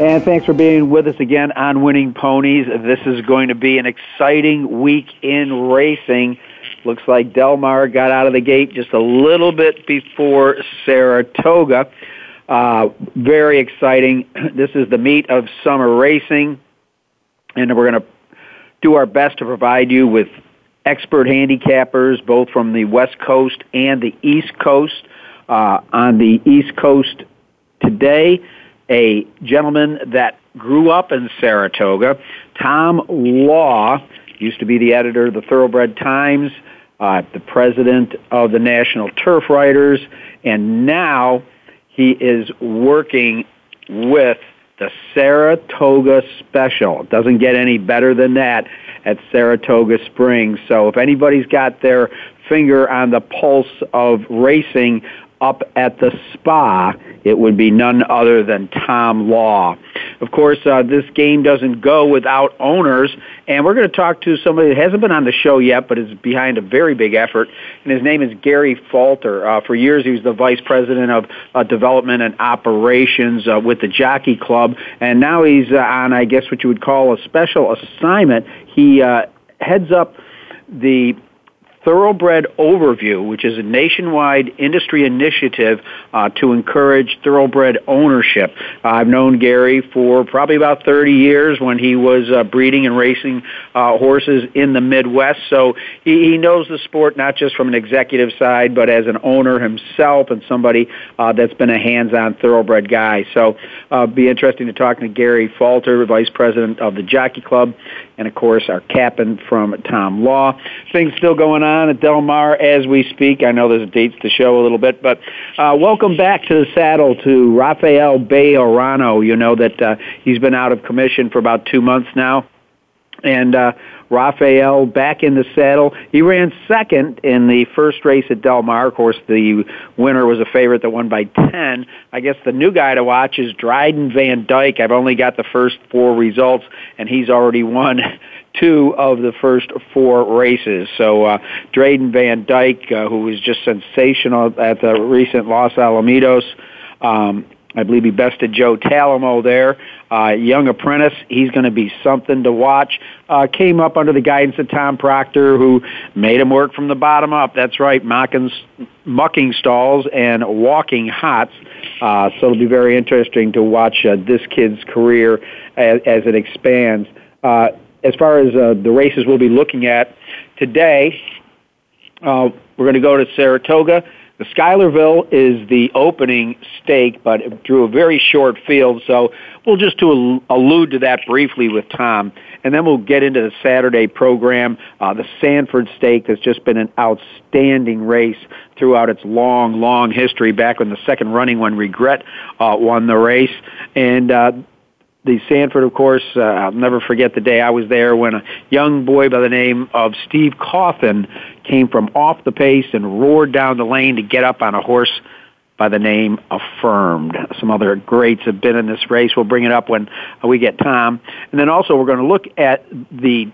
And thanks for being with us again on Winning Ponies. This is going to be an exciting week in racing. Looks like Del Mar got out of the gate just a little bit before Saratoga. Uh, very exciting. This is the meat of summer racing, and we're going to do our best to provide you with expert handicappers, both from the West Coast and the East Coast. Uh, on the East Coast today, a gentleman that grew up in Saratoga, Tom Law, used to be the editor of the Thoroughbred Times, uh, the president of the National Turf Writers, and now he is working with the Saratoga Special. It doesn't get any better than that at Saratoga Springs. So if anybody's got their finger on the pulse of racing up at the spa, it would be none other than Tom Law. Of course, uh, this game doesn't go without owners, and we're going to talk to somebody that hasn't been on the show yet, but is behind a very big effort, and his name is Gary Falter. Uh, for years, he was the vice president of uh, development and operations uh, with the Jockey Club, and now he's uh, on, I guess, what you would call a special assignment. He uh, heads up the Thoroughbred OwnerView, which is a nationwide industry initiative uh, to encourage thoroughbred ownership. I've known Gary for probably about 30 years when he was uh, breeding and racing uh, horses in the Midwest. So he, he knows the sport not just from an executive side, but as an owner himself and somebody uh, that's been a hands-on thoroughbred guy. So uh, be interesting to talk to Gary Falter, Vice President of the Jockey Club, and of course our captain from Tom Law. Things still going on at Del Mar as we speak. I know there's dates to show a little bit, but uh, welcome back to the saddle to Rafael Bejarano. You know that uh, he's been out of commission for about two months now, and uh, Rafael back in the saddle. He ran second in the first race at Del Mar. Of course, the winner was a favorite that won by 10. I guess the new guy to watch is Drayden Van Dyke. I've only got the first four results, and he's already won two of the first four races. So uh, Drayden Van Dyke, uh, who was just sensational at the recent Los Alamitos, um, I believe he bested Joe Talamo there. Uh, young apprentice, he's going to be something to watch. Uh, came up under the guidance of Tom Proctor, who made him work from the bottom up. That's right, mucking, mucking stalls and walking hots. Uh, so it'll be very interesting to watch uh, this kid's career as, as it expands. Uh, as far as uh, the races we'll be looking at today, uh, we're going to go to Saratoga. The Schuylerville is the opening stake, but it drew a very short field, so we'll just to allude to that briefly with Tom, and then we'll get into the Saturday program. Uh, the Sanford Stake has just been an outstanding race throughout its long, long history. Back when the second running one, Regret, uh, won the race, and uh, the Sanford, of course, uh, I'll never forget the day I was there when a young boy by the name of Steve Cauthen came from off the pace and roared down the lane to get up on a horse by the name Affirmed. Some other greats have been in this race. We'll bring it up when we get time. And then also we're going to look at the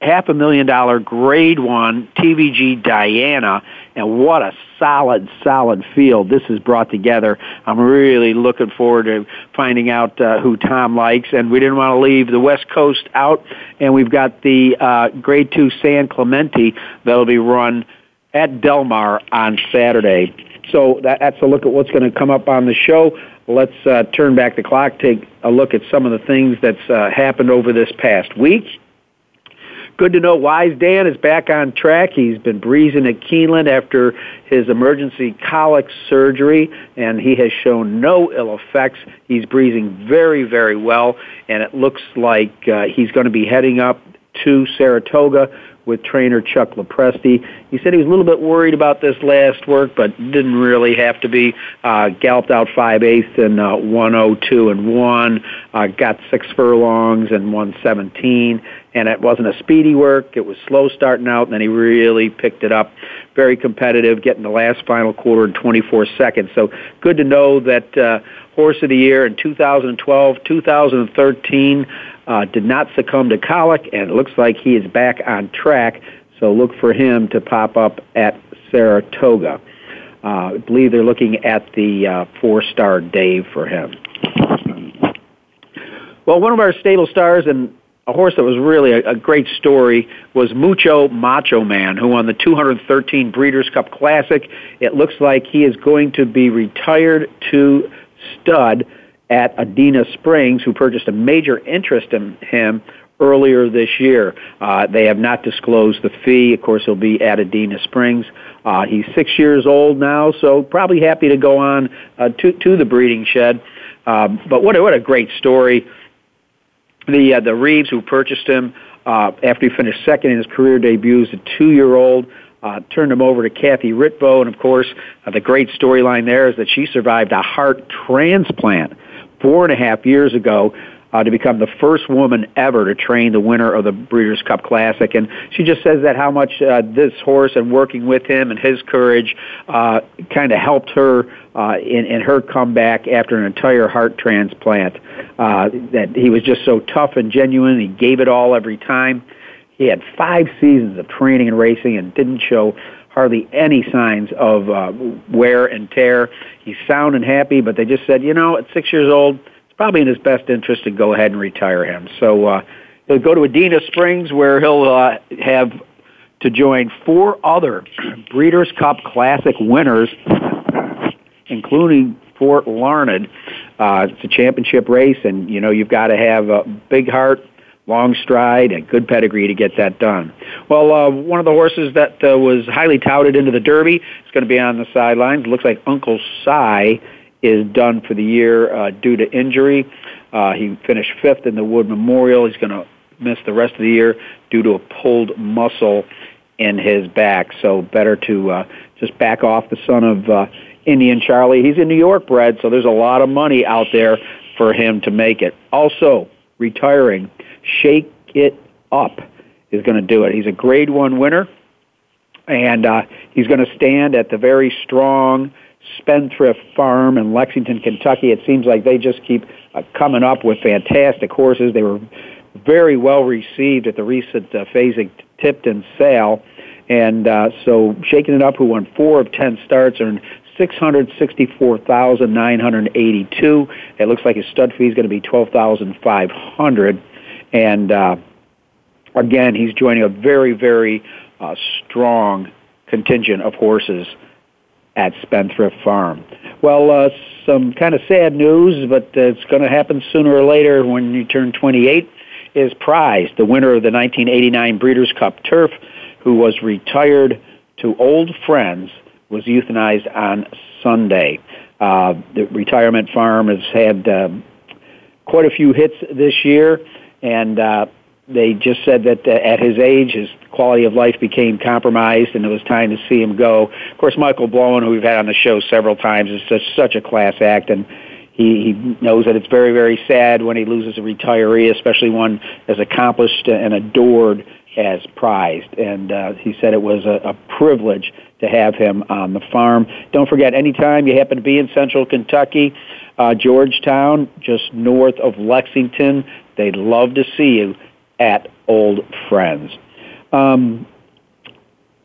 half a million dollar grade one TVG Diana, and what a solid, solid field this has brought together. I'm really looking forward to finding out uh, who Tom likes, and we didn't want to leave the West Coast out, and we've got the uh, grade two San Clemente that'll be run at Del Mar on Saturday. So that, that's a look at what's going to come up on the show. Let's uh, turn back the clock, take a look at some of the things that's uh, happened over this past week good to know Wise Dan is back on track. He's been breezing at Keeneland after his emergency colic surgery, and he has shown no ill effects. He's breezing very, very well, and it looks like uh, he's going to be heading up to Saratoga with trainer Chuck Lopresti. He said he was a little bit worried about this last work, but didn't really have to be. Uh, galloped out five eighths and uh, 102 and one. Uh, got six furlongs and 117. and it wasn't a speedy work. It was slow starting out, and then he really picked it up. Very competitive, getting the last final quarter in 24 seconds. So good to know that uh, horse of the year in 2012, 2013 uh, did not succumb to colic, and it looks like he is back on track. So look for him to pop up at Saratoga. Uh, I believe they're looking at the uh, Fourstardave for him. Well, one of our stable stars and a horse that was really a, a great story was Mucho Macho Man, who won the 213 Breeders' Cup Classic. It looks like he is going to be retired to stud at Adena Springs, who purchased a major interest in him earlier this year. Uh, they have not disclosed the fee. Of course, he'll be at Adena Springs. Uh, he's six years old now, so probably happy to go on uh, to to the breeding shed. Um, but what a, what a great story! The uh, the Reeves who purchased him uh, after he finished second in his career debut as a two year old. Uh, turned him over to Kathy Ritvo, and of course, uh, the great storyline there is that she survived a heart transplant four and a half years ago uh, to become the first woman ever to train the winner of the Breeders' Cup Classic. And she just says that how much uh, this horse and working with him and his courage uh, kind of helped her uh, in, in her comeback after an entire heart transplant. Uh, that he was just so tough and genuine. He gave it all every time. He had five seasons of training and racing and didn't show hardly any signs of uh, wear and tear. He's sound and happy, but they just said, you know, at six years old, it's probably in his best interest to go ahead and retire him. So uh, he'll go to Adena Springs where he'll uh, have to join four other Breeders' Cup Classic winners, including Fort Larned. Uh, it's a championship race, and you know you've got to have a big heart, long stride, and good pedigree to get that done. Well, uh, one of the horses that uh, was highly touted into the Derby is going to be on the sidelines. Looks like Uncle Sigh is done for the year uh, due to injury. Uh, he finished fifth in the Wood Memorial. He's going to miss the rest of the year due to a pulled muscle in his back. So better to uh, just back off the son of uh, Indian Charlie. He's a New York bred, so there's a lot of money out there for him to make it. Also, retiring, Shake It Up is going to do it. He's a Grade One winner, and uh, he's going to stand at the very strong Spendthrift Farm in Lexington, Kentucky. It seems like they just keep uh, coming up with fantastic horses. They were very well received at the recent uh, Fasig-Tipton sale. And uh, so Shakin It Up, who won four of ten starts, earned 664982 It looks like his stud fee is going to be 12500 And uh, again, he's joining a very, very uh, strong contingent of horses at Spendthrift Farm. Well, uh, some kind of sad news, but it's going to happen sooner or later when you turn 28, is Prized, the winner of the 1989 Breeders' Cup Turf, who was retired to old friends, was euthanized on Sunday. Uh, the retirement farm has had uh, quite a few hits this year, and uh, they just said that uh, at his age, his quality of life became compromised, and it was time to see him go. Of course, Michael Blowen, who we've had on the show several times, is such such a class act, and he, he knows that it's very very sad when he loses a retiree, especially one as accomplished and adored as Prized. And uh, he said it was a, a privilege to have him on the farm. Don't forget, anytime you happen to be in Central Kentucky, uh, Georgetown, just north of Lexington, they'd love to see you at Old Friends. Um,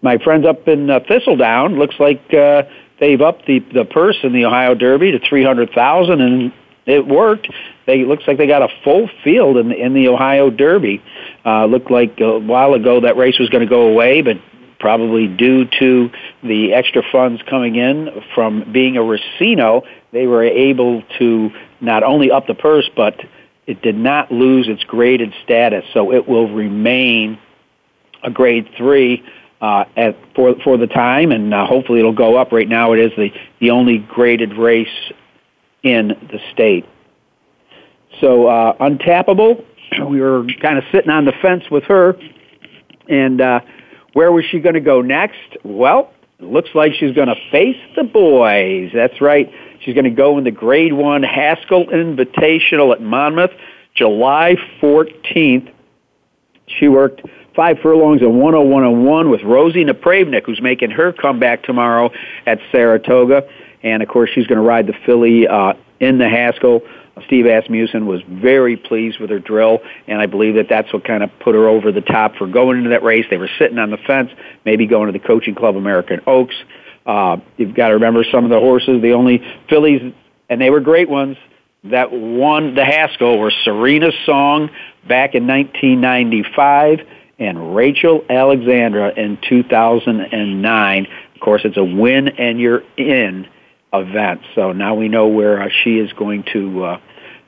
my friends up in uh, Thistledown looks like uh, they've upped the the purse in the Ohio Derby to three hundred thousand, and it worked. They looks like they got a full field in the, in the Ohio Derby. Uh, looked like a while ago that race was going to go away, but probably due to the extra funds coming in from being a Racino, they were able to not only up the purse but it did not lose its graded status, so it will remain a grade three uh, at, for for the time, and uh, hopefully it'll go up. Right now, it is the the only graded race in the state. So uh, Untapable, we were kind of sitting on the fence with her, and uh, where was she going to go next? Well, looks like she's going to face the boys. That's right. She's going to go in the Grade 1 Haskell Invitational at Monmouth, July 14th She worked five furlongs and 101 with Rosie Napravnik, who's making her comeback tomorrow at Saratoga. And of course, she's going to ride the filly uh, in the Haskell. Steve Asmussen was very pleased with her drill, and I believe that that's what kind of put her over the top for going into that race. They were sitting on the fence, maybe going to the Coaching Club American Oaks. Uh, you've got to remember some of the horses, the only fillies, and they were great ones, that won the Haskell were Serena's Song back in 1995 and Rachel Alexandra in 2009. Of course, it's a win and you're in event. So now we know where uh, she is going to uh,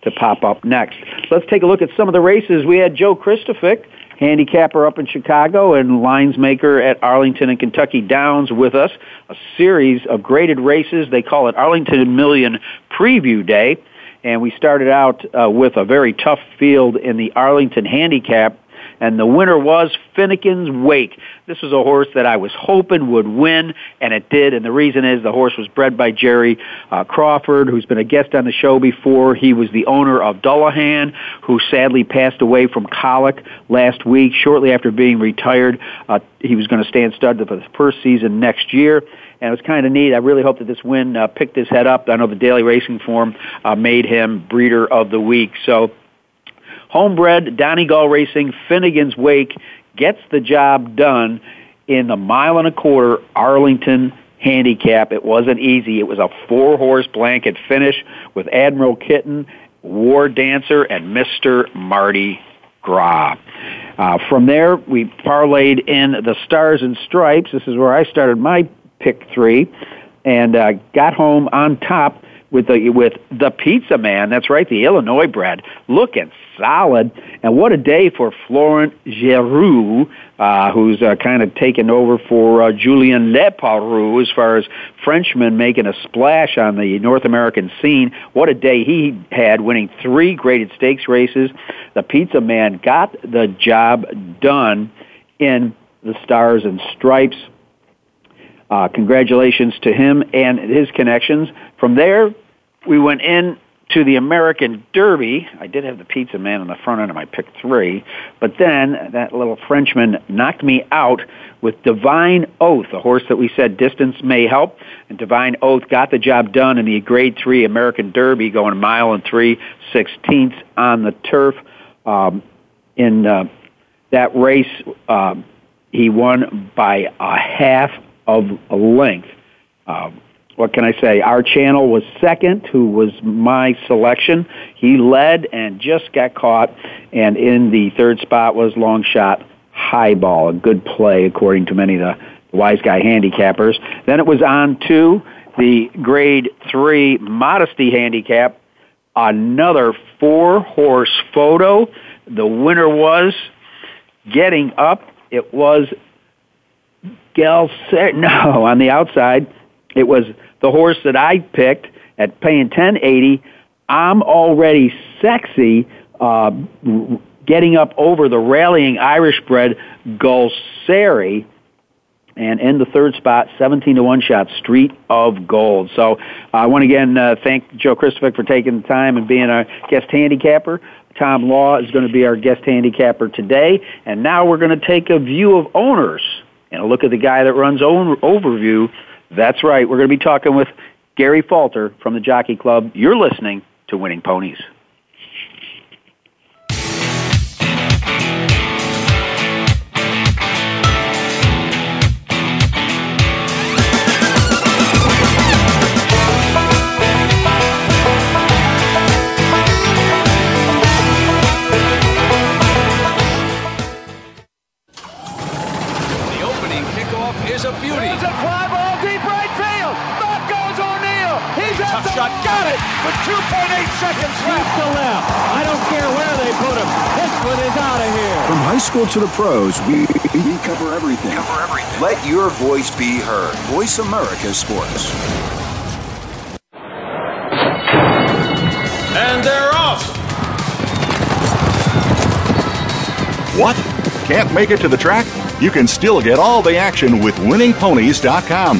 to pop up next. Let's take a look at some of the races. We had Joe Kristufek, handicapper up in Chicago and lines maker at Arlington and Kentucky Downs with us. A series of graded races. They call it Arlington Million Preview Day. And we started out uh, with a very tough field in the Arlington Handicap and the winner was Finnegan's Wake. This was a horse that I was hoping would win, and it did. And the reason is the horse was bred by Jerry uh, Crawford, who's been a guest on the show before. He was the owner of Dullahan, who sadly passed away from colic last week, shortly after being retired. Uh, he was going to stand stud for the first season next year and it was kind of neat. I really hope that this win uh, picked his head up. I know the Daily Racing Form uh, made him breeder of the week. So Homebred Donegal Racing Finnegan's Wake gets the job done in the mile and a quarter Arlington handicap. It wasn't easy. It was a four horse blanket finish with Admiral Kitten, War Dancer, and Mr. Marty Gras. Uh, from there, we parlayed in the Stars and Stripes. This is where I started my pick three and uh, got home on top with the with the Pizza Man. That's right, the Illinois bred, looking solid. And what a day for Florent Geroux, uh, who's uh, kind of taken over for uh, Julien Leparoux as far as Frenchmen making a splash on the North American scene. What a day he had, winning three graded stakes races. The Pizza Man got the job done in the Stars and Stripes. Uh, congratulations to him and his connections. From there, we went in to the American Derby. I did have the Pizza Man on the front end of my pick three, but then that little Frenchman knocked me out with Divine Oath, a horse that we said distance may help, and Divine Oath got the job done in the Grade Three American Derby, going a mile and three sixteenths on the turf. Um, in uh, that race, uh, he won by a half of a length. Um, what can I say? Our channel was second, who was my selection. He led and just got caught, and in the third spot was long shot highball, a good play according to many of the wise guy handicappers. Then it was on to the grade three modesty handicap, another four horse photo. The winner was getting up. It was Gal. No, on the outside, it was the horse that I picked at paying 1080, I'm already sexy, uh, getting up over the rallying Irish bred Gulsari. And in the third spot, 17 to 1 shot, Street of Gold. So I want to again uh, thank Joe Kristufek for taking the time and being our guest handicapper. Tom Law is going to be our guest handicapper today. And now we're going to take a view of owners and a look at the guy that runs own overview that's right. We're going to be talking with Gary Falter from the Jockey Club. You're listening to Winning Ponies. School to the pros, we, we cover everything. Cover everything. Let your voice be heard. Voice America Sports. And they're off. What? Can't make it to the track? you can still get all the action with winningponies.com,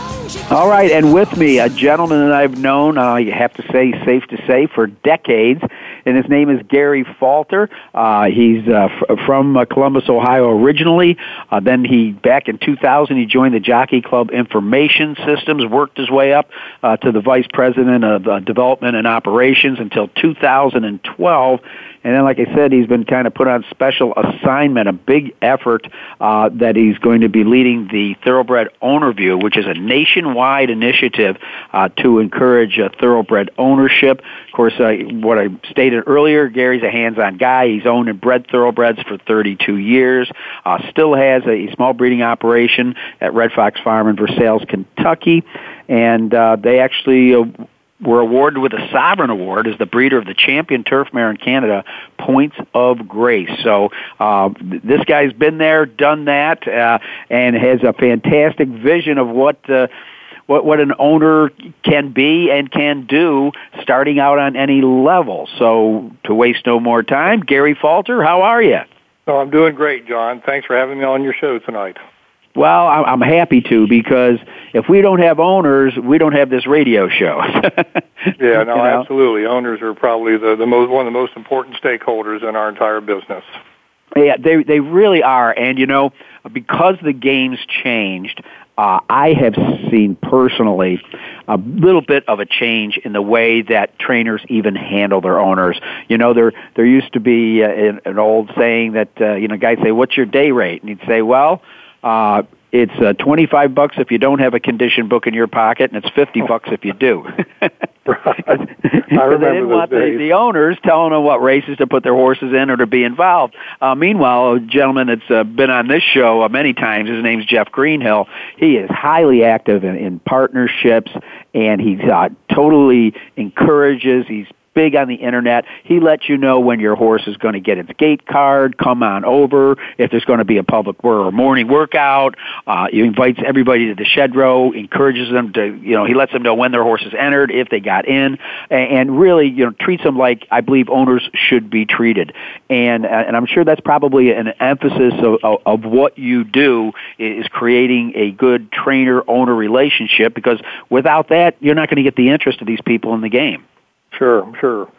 All right, and with me, a gentleman that I've known, uh, I have to say, safe to say, for decades, and his name is Gary Falter. Uh, he's uh, f- from uh, Columbus, Ohio originally. Uh, then he, back in 2000, he joined the Jockey Club Information Systems, worked his way up uh, to the Vice President of uh, Development and Operations until 2012. And then, like I said, he's been kind of put on special assignment, a big effort uh, that he's going to be leading the Thoroughbred Owner View, which is a nationwide initiative uh, to encourage uh, thoroughbred ownership. Of course, uh, what I stated earlier, Gary's a hands-on guy. He's owned and bred thoroughbreds for 32 years. Uh, still has a small breeding operation at Red Fox Farm in Versailles, Kentucky, and uh, they actually uh, were awarded with a sovereign award as the breeder of the champion turf mare in Canada, Points of Grace. So uh, this guy's been there, done that, uh, and has a fantastic vision of what. Uh, what, what an owner can be and can do starting out on any level. So, to waste no more time, Gary Falter, how are you? Oh, I'm doing great, John. Thanks for having me on your show tonight. Well, I'm happy to because if we don't have owners, we don't have this radio show. yeah, no, you know? absolutely. Owners are probably the, the most one of the most important stakeholders in our entire business. Yeah, they they really are, and you know, because the game's changed, uh, I have seen personally a little bit of a change in the way that trainers even handle their owners. You know, there there used to be uh, an, an old saying that uh, you know, guys say, "What's your day rate?" and he'd say, "Well." Uh, it's uh, 25 bucks if you don't have a condition book in your pocket, and it's 50 bucks if you do. right. I remember they didn't want the, the owners telling them what races to put their horses in or to be involved. Uh, meanwhile, a gentleman that's uh, been on this show uh, many times, his name's Jeff Greenhill. He is highly active in, in partnerships, and he uh, totally encourages. He's big on the internet. He lets you know when your horse is going to get its gate card, come on over, if there's going to be a public or morning workout. Uh, he invites everybody to the shed row, encourages them to, you know, he lets them know when their horses entered, if they got in, and, really, you know, treats them like I believe owners should be treated. And, uh, and I'm sure that's probably an emphasis of, of, of what you do is creating a good trainer-owner relationship because without that, you're not going to get the interest of these people in the game. Sure, sure.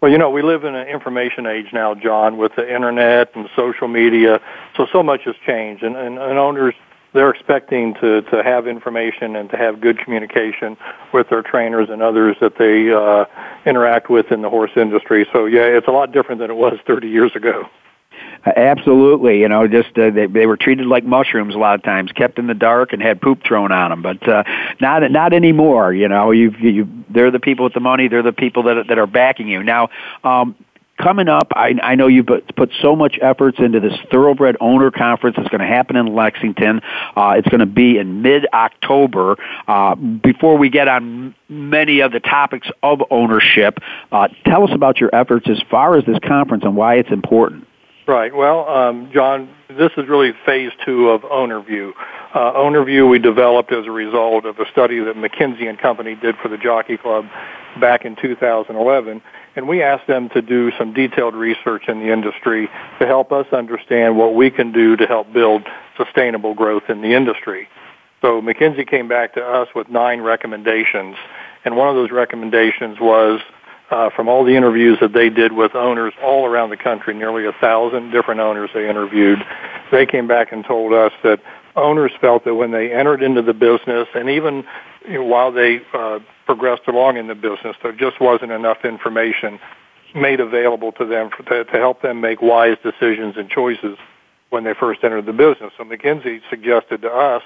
Well, you know, we live in an information age now, John, with the internet and social media. So, so much has changed, and, and, and owners they're expecting to to have information and to have good communication with their trainers and others that they uh, interact with in the horse industry. So, yeah, it's a lot different than it was 30 years ago. Absolutely, you know, just uh, they they were treated like mushrooms a lot of times, kept in the dark and had poop thrown on them. But uh, not not anymore. You know, you you they're the people with the money. They're the people that that are backing you now. Um, coming up, I, I know you've put so much efforts into this Thoroughbred Owner Conference. It's going to happen in Lexington. Uh, it's going to be in mid-October. Uh, before we get on many of the topics of ownership, uh, tell us about your efforts as far as this conference and why it's important. Right. Well, um, John, this is really phase two of OwnerView. Uh, OwnerView we developed as a result of a study that McKinsey and Company did for the Jockey Club back in 2011 and we asked them to do some detailed research in the industry to help us understand what we can do to help build sustainable growth in the industry. So McKinsey came back to us with nine recommendations, and one of those recommendations was uh, from all the interviews that they did with owners all around the country, nearly a thousand different owners they interviewed, they came back and told us that owners felt that when they entered into the business, and even you know, while they uh, progressed along in the business. There just wasn't enough information made available to them for, to, to help them make wise decisions and choices when they first entered the business. So McKinsey suggested to us,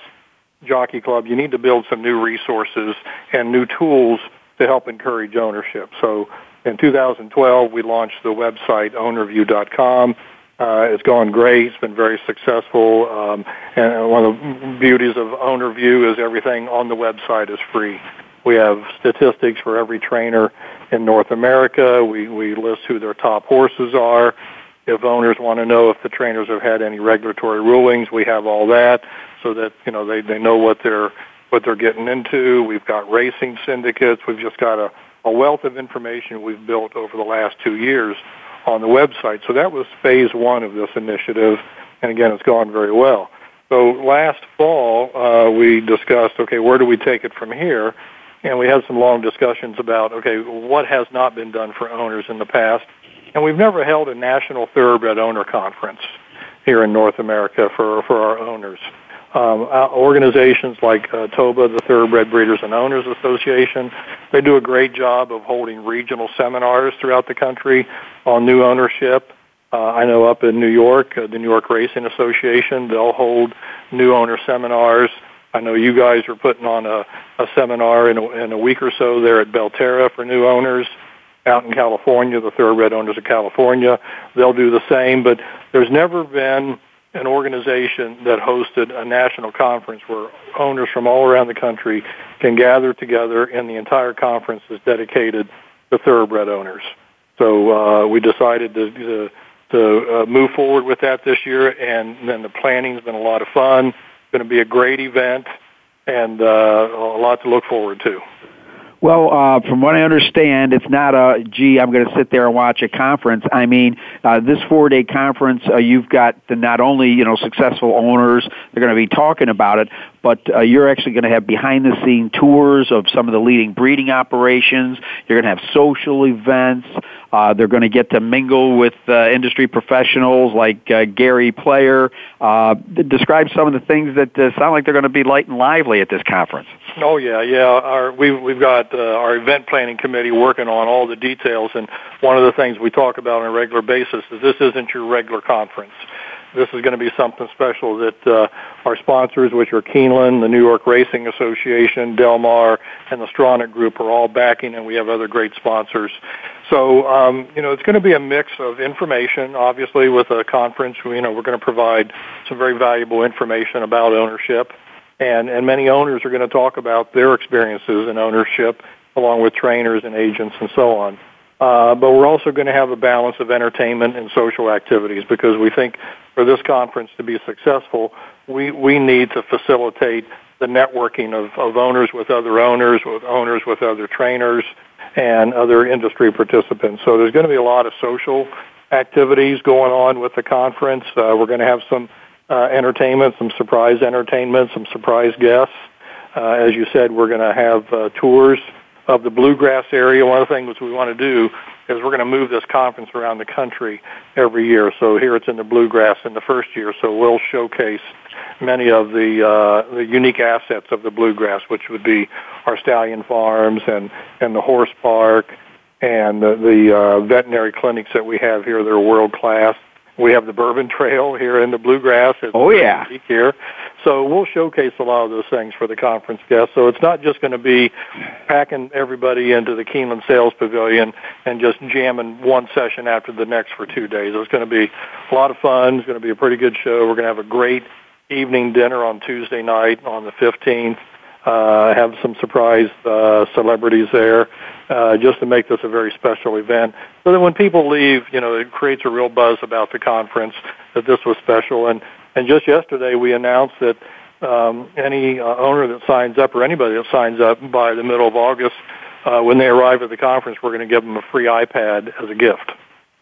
Jockey Club, you need to build some new resources and new tools to help encourage ownership. So in 2012, we launched the website ownerview.com. Uh, it's gone great. It's been very successful. Um, and one of the beauties of OwnerView is everything on the website is free. We have statistics for every trainer in North America. We, we list who their top horses are. If owners want to know if the trainers have had any regulatory rulings, we have all that so that, you know, they, they know what they're, what they're getting into. We've got racing syndicates. We've just got a, a wealth of information we've built over the last two years on the website. So that was phase one of this initiative. And again, it's gone very well. So last fall, uh, we discussed, okay, where do we take it from here? and we had some long discussions about okay what has not been done for owners in the past and we've never held a national thoroughbred owner conference here in North America for for our owners um, uh, organizations like uh, TOBA, the Thoroughbred Breeders and Owners Association, they do a great job of holding regional seminars throughout the country on new ownership. Uh, I know up in New York, uh, the New York Racing Association, they'll hold new owner seminars I know you guys are putting on a, a seminar in a, in a week or so there at Belterra for new owners out in California, the Thoroughbred Owners of California. They'll do the same, but there's never been an organization that hosted a national conference where owners from all around the country can gather together and the entire conference is dedicated to thoroughbred owners. So uh, we decided to, to, to uh, move forward with that this year, and then the planning's been a lot of fun going to be a great event and uh, a lot to look forward to. Well, uh, from what I understand, it's not a, gee, I'm going to sit there and watch a conference. I mean, uh, this four-day conference, uh, you've got the, not only, you know, successful owners, they're going to be talking about it, but uh, you're actually going to have behind-the-scene tours of some of the leading breeding operations. You're going to have social events. Uh, they're going to get to mingle with uh, industry professionals like uh, Gary Player. Uh, describe some of the things that uh, sound like they're going to be light and lively at this conference. Oh yeah, yeah. Our, we've we've got uh, our event planning committee working on all the details, and one of the things we talk about on a regular basis is this isn't your regular conference this is going to be something special that uh, our sponsors, which are Keeneland, the New York Racing Association, Del Mar, and the Stronach Group, are all backing, and we have other great sponsors. So, um, you know, it's going to be a mix of information. Obviously, with a conference, you know, we're going to provide some very valuable information about ownership, and and many owners are going to talk about their experiences in ownership, along with trainers and agents and so on. Uh, but we're also going to have a balance of entertainment and social activities because we think for this conference to be successful, we, we need to facilitate the networking of, of owners with other owners, with owners with other trainers, and other industry participants. So there's going to be a lot of social activities going on with the conference. Uh, we're going to have some uh, entertainment, some surprise entertainment, some surprise guests. Uh, as you said, we're going to have uh, tours of the bluegrass area. One of the things we want to do is we're going to move this conference around the country every year. So here it's in the bluegrass in the first year. So we'll showcase many of the uh, the unique assets of the bluegrass, which would be our stallion farms and and the horse park and the, the uh, veterinary clinics that we have here. They're world class. We have the Bourbon Trail here in the bluegrass. It's oh yeah, here. So we'll showcase a lot of those things for the conference guests. So it's not just going to be packing everybody into the Keeneland Sales Pavilion and just jamming one session after the next for two days. It's going to be a lot of fun. It's going to be a pretty good show. We're going to have a great evening dinner on Tuesday night on the 15th. Uh, have some surprise uh, celebrities there, uh, just to make this a very special event. So that when people leave, you know, it creates a real buzz about the conference that this was special. And and just yesterday, we announced that um, any uh, owner that signs up or anybody that signs up by the middle of August, uh, when they arrive at the conference, we're going to give them a free iPad as a gift.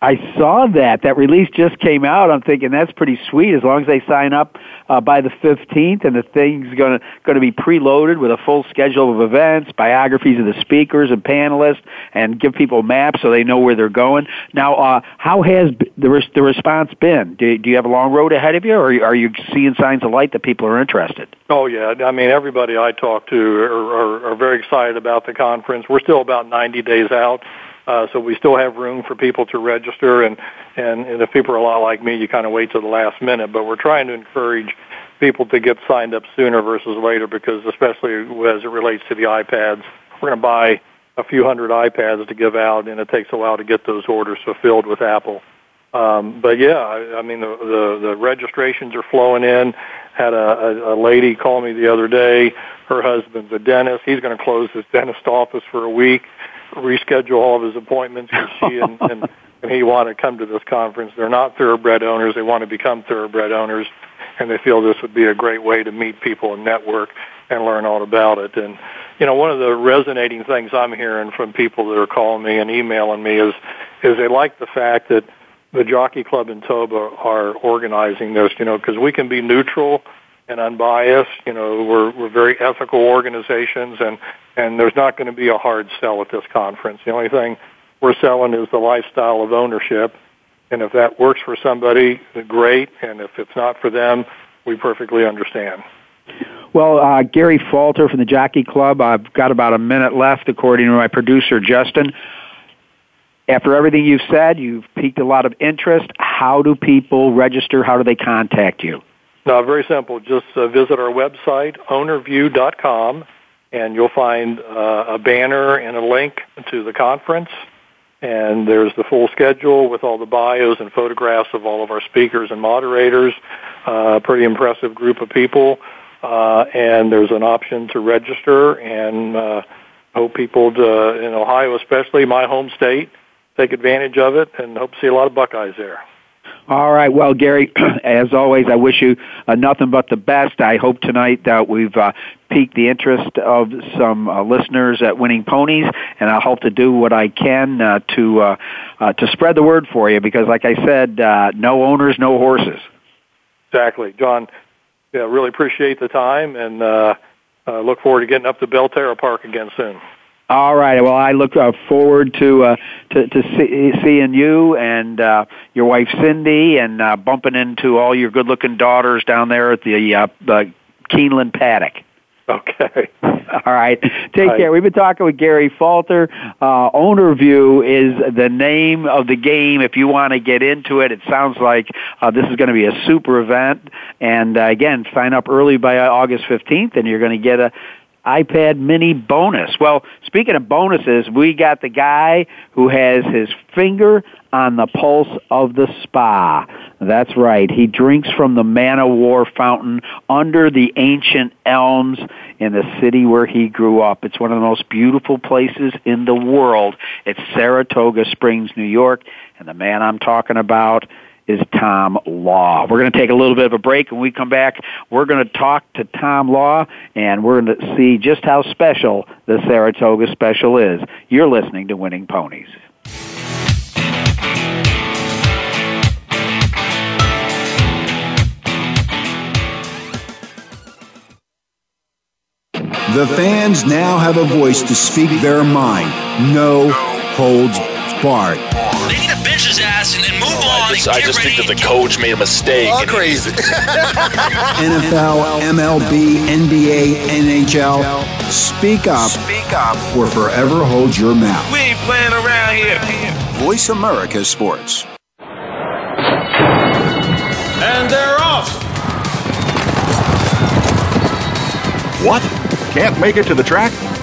I saw that. That release just came out. I'm thinking that's pretty sweet. As long as they sign up uh, by the 15th, and the thing's going to be preloaded with a full schedule of events, biographies of the speakers and panelists, and give people maps so they know where they're going. Now, uh, how has the res- the response been? Do, do you have a long road ahead of you, or are you seeing signs of light that people are interested? Oh yeah, I mean everybody I talk to are, are, are very excited about the conference. We're still about 90 days out. Uh, so we still have room for people to register, and, and and if people are a lot like me, you kind of wait to the last minute. But we're trying to encourage people to get signed up sooner versus later, because especially as it relates to the iPads, we're going to buy a few hundred iPads to give out, and it takes a while to get those orders fulfilled with Apple. Um, but yeah, I, I mean the, the the registrations are flowing in. Had a, a, a lady call me the other day. Her husband's a dentist. He's going to close his dentist office for a week reschedule all of his appointments because she and, and, and he want to come to this conference. They're not thoroughbred owners. They want to become thoroughbred owners, and they feel this would be a great way to meet people and network and learn all about it. And you know, one of the resonating things I'm hearing from people that are calling me and emailing me is is they like the fact that the Jockey Club and Toba are organizing this. You know, because we can be neutral and unbiased. You know, we're we're very ethical organizations, and and there's not going to be a hard sell at this conference. The only thing we're selling is the lifestyle of ownership, and if that works for somebody, great. And if it's not for them, we perfectly understand. Well, uh, Gary Falter from the Jockey Club. I've got about a minute left, according to my producer Justin. After everything you've said, you've piqued a lot of interest. How do people register? How do they contact you? No, very simple. Just uh, visit our website, ownerview.com, and you'll find uh, a banner and a link to the conference. And there's the full schedule with all the bios and photographs of all of our speakers and moderators. Uh, pretty impressive group of people. Uh, and there's an option to register and uh, hope people to, in Ohio especially, my home state, take advantage of it and hope to see a lot of Buckeyes there. All right. Well, Gary, as always, I wish you uh, nothing but the best. I hope tonight that we've uh, piqued the interest of some uh, listeners at Winning Ponies, and I hope to do what I can uh, to uh, uh, to spread the word for you. Because, like I said, uh, no owners, no horses. Exactly, John. Yeah, really appreciate the time, and uh, uh, look forward to getting up to Belterra Park again soon. All right. Well, I look uh, forward to uh, to, to see, seeing you and uh, your wife Cindy, and uh, bumping into all your good-looking daughters down there at the uh, the Keeneland paddock. Okay. All right. Take Bye. care. We've been talking with Gary Falter. Uh, Owner View is the name of the game. If you want to get into it, it sounds like uh, this is going to be a super event. And uh, again, sign up early by August 15th, and you're going to get a iPad mini bonus. Well, speaking of bonuses, we got the guy who has his finger on the pulse of the spa. That's right. He drinks from the Man O' War fountain under the ancient elms in the city where he grew up. It's one of the most beautiful places in the world. It's Saratoga Springs, New York, and the man I'm talking about is Tom Law. We're going to take a little bit of a break. When we come back, we're going to talk to Tom Law, and we're going to see just how special the Saratoga Special is. You're listening to Winning Ponies. The fans now have a voice to speak their mind. No holds barred. They need to bench his ass and, and move on. I just, I just think that the coach made a mistake. All crazy. NFL, MLB, NBA, NHL. Speak up. Speak up. Or forever hold your mouth. We ain't playing around here. Voice America Sports. And they're off. What? Can't make it to the track?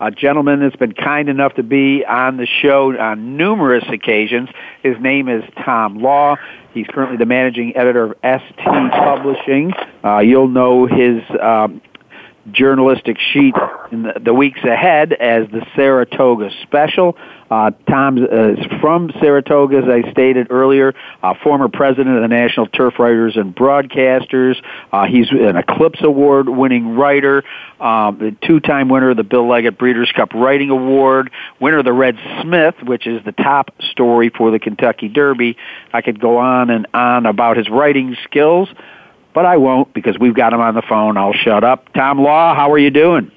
a gentleman that's been kind enough to be on the show on numerous occasions. His name is Tom Law. He's currently the managing editor of ST Publishing. Uh, you'll know his um, journalistic sheet in the, the, weeks ahead as the Saratoga Special. Uh, Tom uh, is from Saratoga, as I stated earlier, uh, former president of the National Turf Writers and Broadcasters. Uh, he's an Eclipse Award winning writer, um, two-time winner of the Bill Leggett Breeders' Cup Writing Award, winner of the Red Smith, which is the top story for the Kentucky Derby. I could go on and on about his writing skills but I won't because we've got him on the phone. I'll shut up. Tom Law, how are you doing?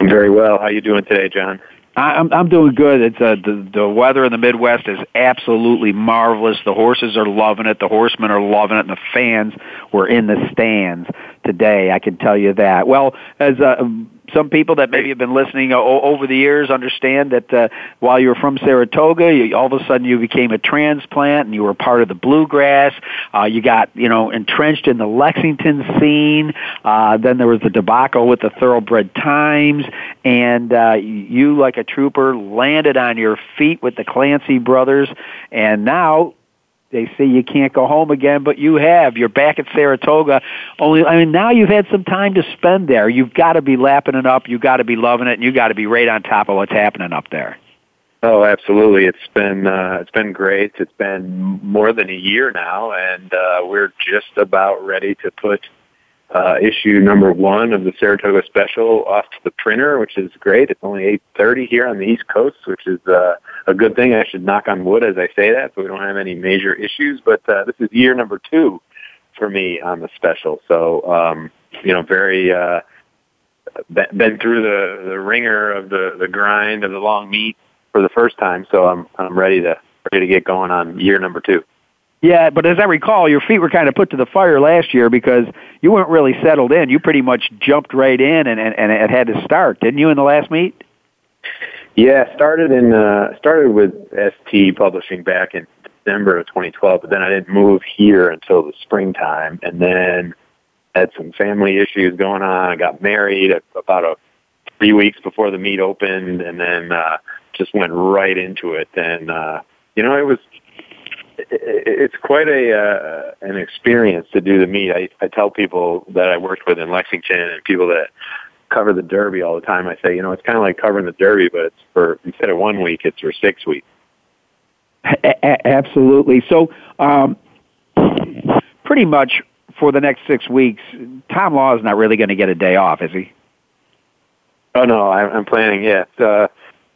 I'm very well. How are you doing today, John? I'm I'm doing good. It's uh, the the weather in the Midwest is absolutely marvelous. The horses are loving it. The horsemen are loving it, and the fans were in the stands today. I can tell you that. Well, as uh, some people that maybe have been listening o- over the years understand that uh, while you were from Saratoga, you, all of a sudden you became a transplant and you were part of the bluegrass. Uh, you got you know entrenched in the Lexington scene. Uh, then there was the debacle with the Thoroughbred Times, and uh, you, like a trooper, landed on your feet with the Clancy brothers, and now they say you can't go home again, but you have. You're back at Saratoga. Only, I mean, now you've had some time to spend there. You've got to be lapping it up. You've got to be loving it, and you've got to be right on top of what's happening up there. Oh, absolutely! It's been uh, it's been great. It's been more than a year now, and uh, we're just about ready to put uh, issue number one of the Saratoga Special off to the printer, which is great. It's only eight thirty here on the East Coast, which is uh, a good thing. I should knock on wood as I say that, so we don't have any major issues. But uh, this is year number two for me on the special. So, um, you know, very uh, been through the the ringer of the the grind of the long meet for the first time. So I'm I'm ready to ready to get going on year number two. Yeah, but as I recall, your feet were kind of put to the fire last year because you weren't really settled in. You pretty much jumped right in and and, and it had to start, didn't you, in the last meet? Yeah, started in uh, started with ST Publishing back in December of 2012, but then I didn't move here until the springtime, and then had some family issues going on. I got married about a three weeks before the meet opened, and then uh, just went right into it. And uh, you know, it was it's quite a uh, an experience to do the meet. I, I tell people that I worked with in Lexington and people that cover the Derby all the time. I say, you know, it's kind of like covering the Derby, but it's for instead of one week, it's for six weeks. A- absolutely. So, um, pretty much for the next six weeks, Tom Law is not really going to get a day off, is he? Oh no, I'm, I'm planning. Yeah, uh,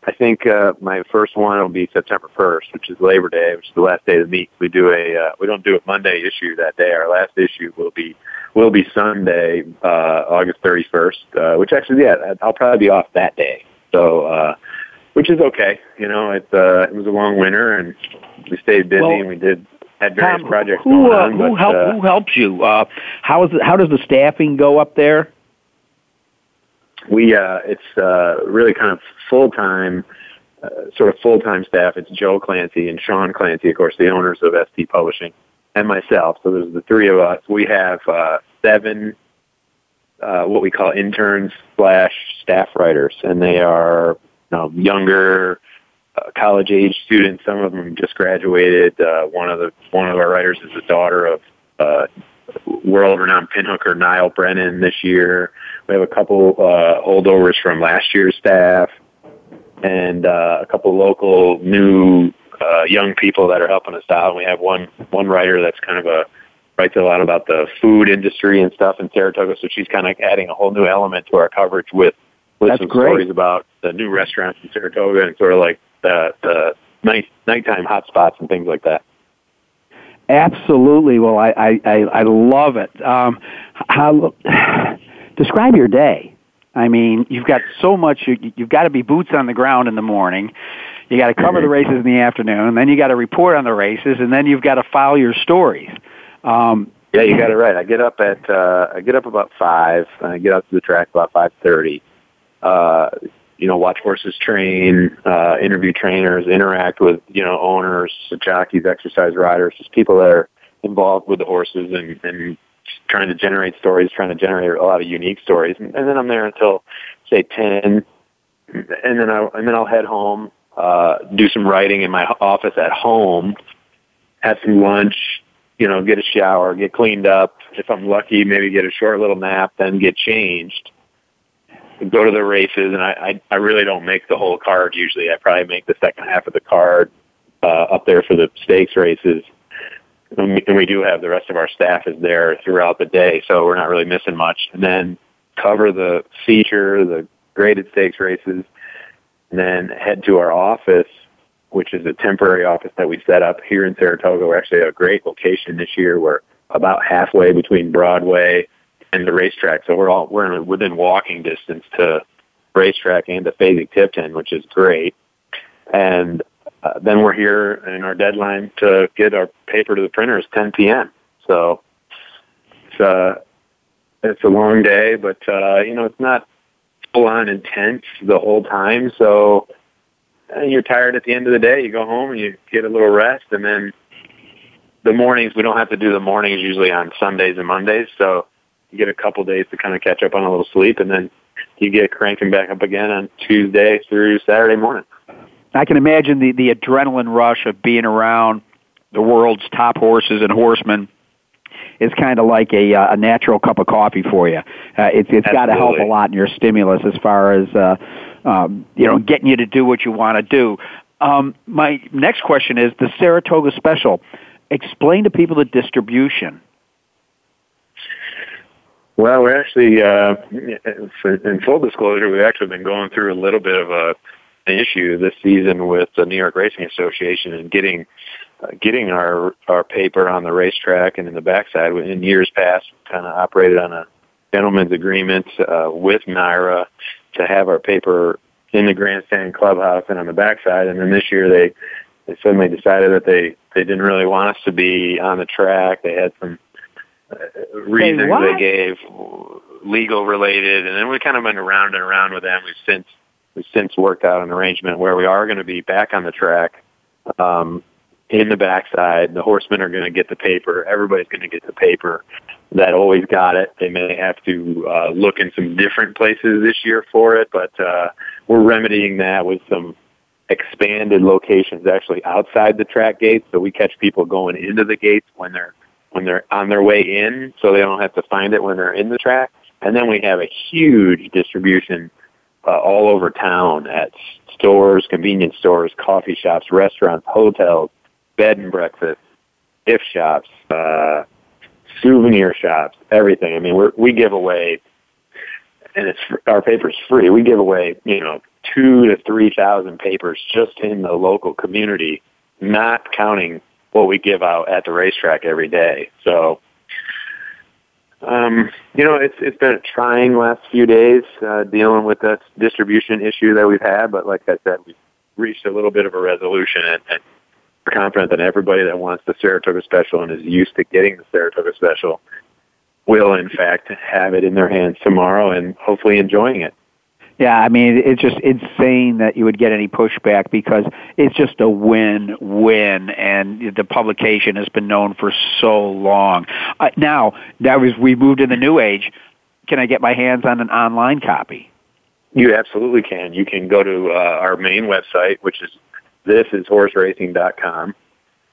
I think uh, my first one will be September 1st, which is Labor Day, which is the last day of the meet. We do a uh, we don't do a Monday issue that day. Our last issue will be will be Sunday, uh, August 31st, uh, which actually, yeah, I'll probably be off that day. So, uh, which is okay. You know, it, uh, it was a long winter and we stayed busy well, and we did, had various Tom, projects who, going uh, on. Who, but, help, uh, who helps you? Uh, how is it, how does the staffing go up there? We, uh, it's, uh, really kind of full-time, uh, sort of full-time staff. It's Joe Clancy and Sean Clancy, of course, the owners of ST Publishing and myself. So there's the three of us. We have uh, seven uh, what we call interns slash staff writers, and they are you know, younger, uh, college age students. Some of them just graduated. Uh, one of the one of our writers is the daughter of uh, world renowned pinhooker Niall Brennan this year. We have a couple uh, holdovers from last year's staff, and uh, a couple local new uh, young people that are helping us out. And we have one one writer that's kind of a writes a lot about the food industry and stuff in Saratoga. So she's kind of adding a whole new element to our coverage with with That's some great. stories about the new restaurants in Saratoga and sort of like the the night nighttime hot spots and things like that. Absolutely. Well, I I I, I love it. Um, how describe your day? I mean, you've got so much. You, you've got to be boots on the ground in the morning. You got to cover the races in the afternoon, and then you got to report on the races, and then you've got to file your stories. Um, Yeah, you got it right. I get up at uh, I get up about five. And I get out to the track about five thirty. Uh, you know, watch horses train, uh, interview trainers, interact with you know owners, jockeys, exercise riders, just people that are involved with the horses and and trying to generate stories, trying to generate a lot of unique stories. And, then I'm there until say ten, and then I and then I'll head home, uh, do some writing in my office at home, have some lunch, you know, get a shower, get cleaned up. If I'm lucky, maybe get a short little nap, then get changed. Go to the races, and I, I, I really don't make the whole card usually. I probably make the second half of the card uh, up there for the stakes races. And we, do have the rest of our staff is there throughout the day, so we're not really missing much. And then cover the feature, the graded stakes races, and then head to our office which is a temporary office that we set up here in Saratoga. We're actually at a great location this year. We're about halfway between Broadway and the racetrack, so we're all we're within walking distance to racetrack and to Phasing Tipton, which is great. And uh, then we're here, and our deadline to get our paper to the printer is 10 p.m. So it's uh, it's a long day, but uh, you know it's not full on intense the whole time. So and you're tired at the end of the day. You go home and you get a little rest, and then the mornings we don't have to do the mornings usually on Sundays and Mondays, so you get a couple days to kind of catch up on a little sleep, and then you get cranking back up again on Tuesday through Saturday morning. I can imagine the the adrenaline rush of being around the world's top horses and horsemen is kind of like a, uh, a natural cup of coffee for you. Uh, it's it's got to help a lot in your stimulus as far as uh, um, you know getting you to do what you want to do. Um, my next question is the Saratoga Special. Explain to people the distribution. Well, we're actually, uh, in full disclosure, we've actually been going through a little bit of a an issue this season with the New York Racing Association and getting uh, getting our our paper on the racetrack and in the backside. In years past, we kind of operated on a gentleman's agreement uh, with NYRA to have our paper in the grandstand clubhouse and on the backside. And then this year they they suddenly decided that they they didn't really want us to be on the track. They had some uh, reasons what? they gave legal related, and then we kind of went around and around with them. We've since we've since worked out an arrangement where we are going to be back on the track. Um, in the backside, the horsemen are going to get the paper. Everybody's going to get the paper that always got it. They may have to uh, look in some different places this year for it, but uh, we're remedying that with some expanded locations actually outside the track gates, so we catch people going into the gates when they're when they're on their way in, so they don't have to find it when they're in the track. And then we have a huge distribution uh, all over town at stores, convenience stores, coffee shops, restaurants, hotels, bed and breakfast, gift shops, uh, souvenir shops, everything. I mean, we're, we give away, and it's our paper's free. We give away, you know, two to three thousand papers just in the local community, not counting what we give out at the racetrack every day. So, um, you know, it's it's been a trying last few days uh, dealing with this distribution issue that we've had, but like I said, we've reached a little bit of a resolution, and, and we're confident that everybody that wants the Saratoga Special and is used to getting the Saratoga Special will, in fact, have it in their hands tomorrow and hopefully enjoying it. Yeah, I mean, it's just insane that you would get any pushback because it's just a win-win, and the publication has been known for so long. Uh, now, now as we moved in the new age, can I get my hands on an online copy? You absolutely can. You can go to uh, our main website, which is thisishorseracing.com.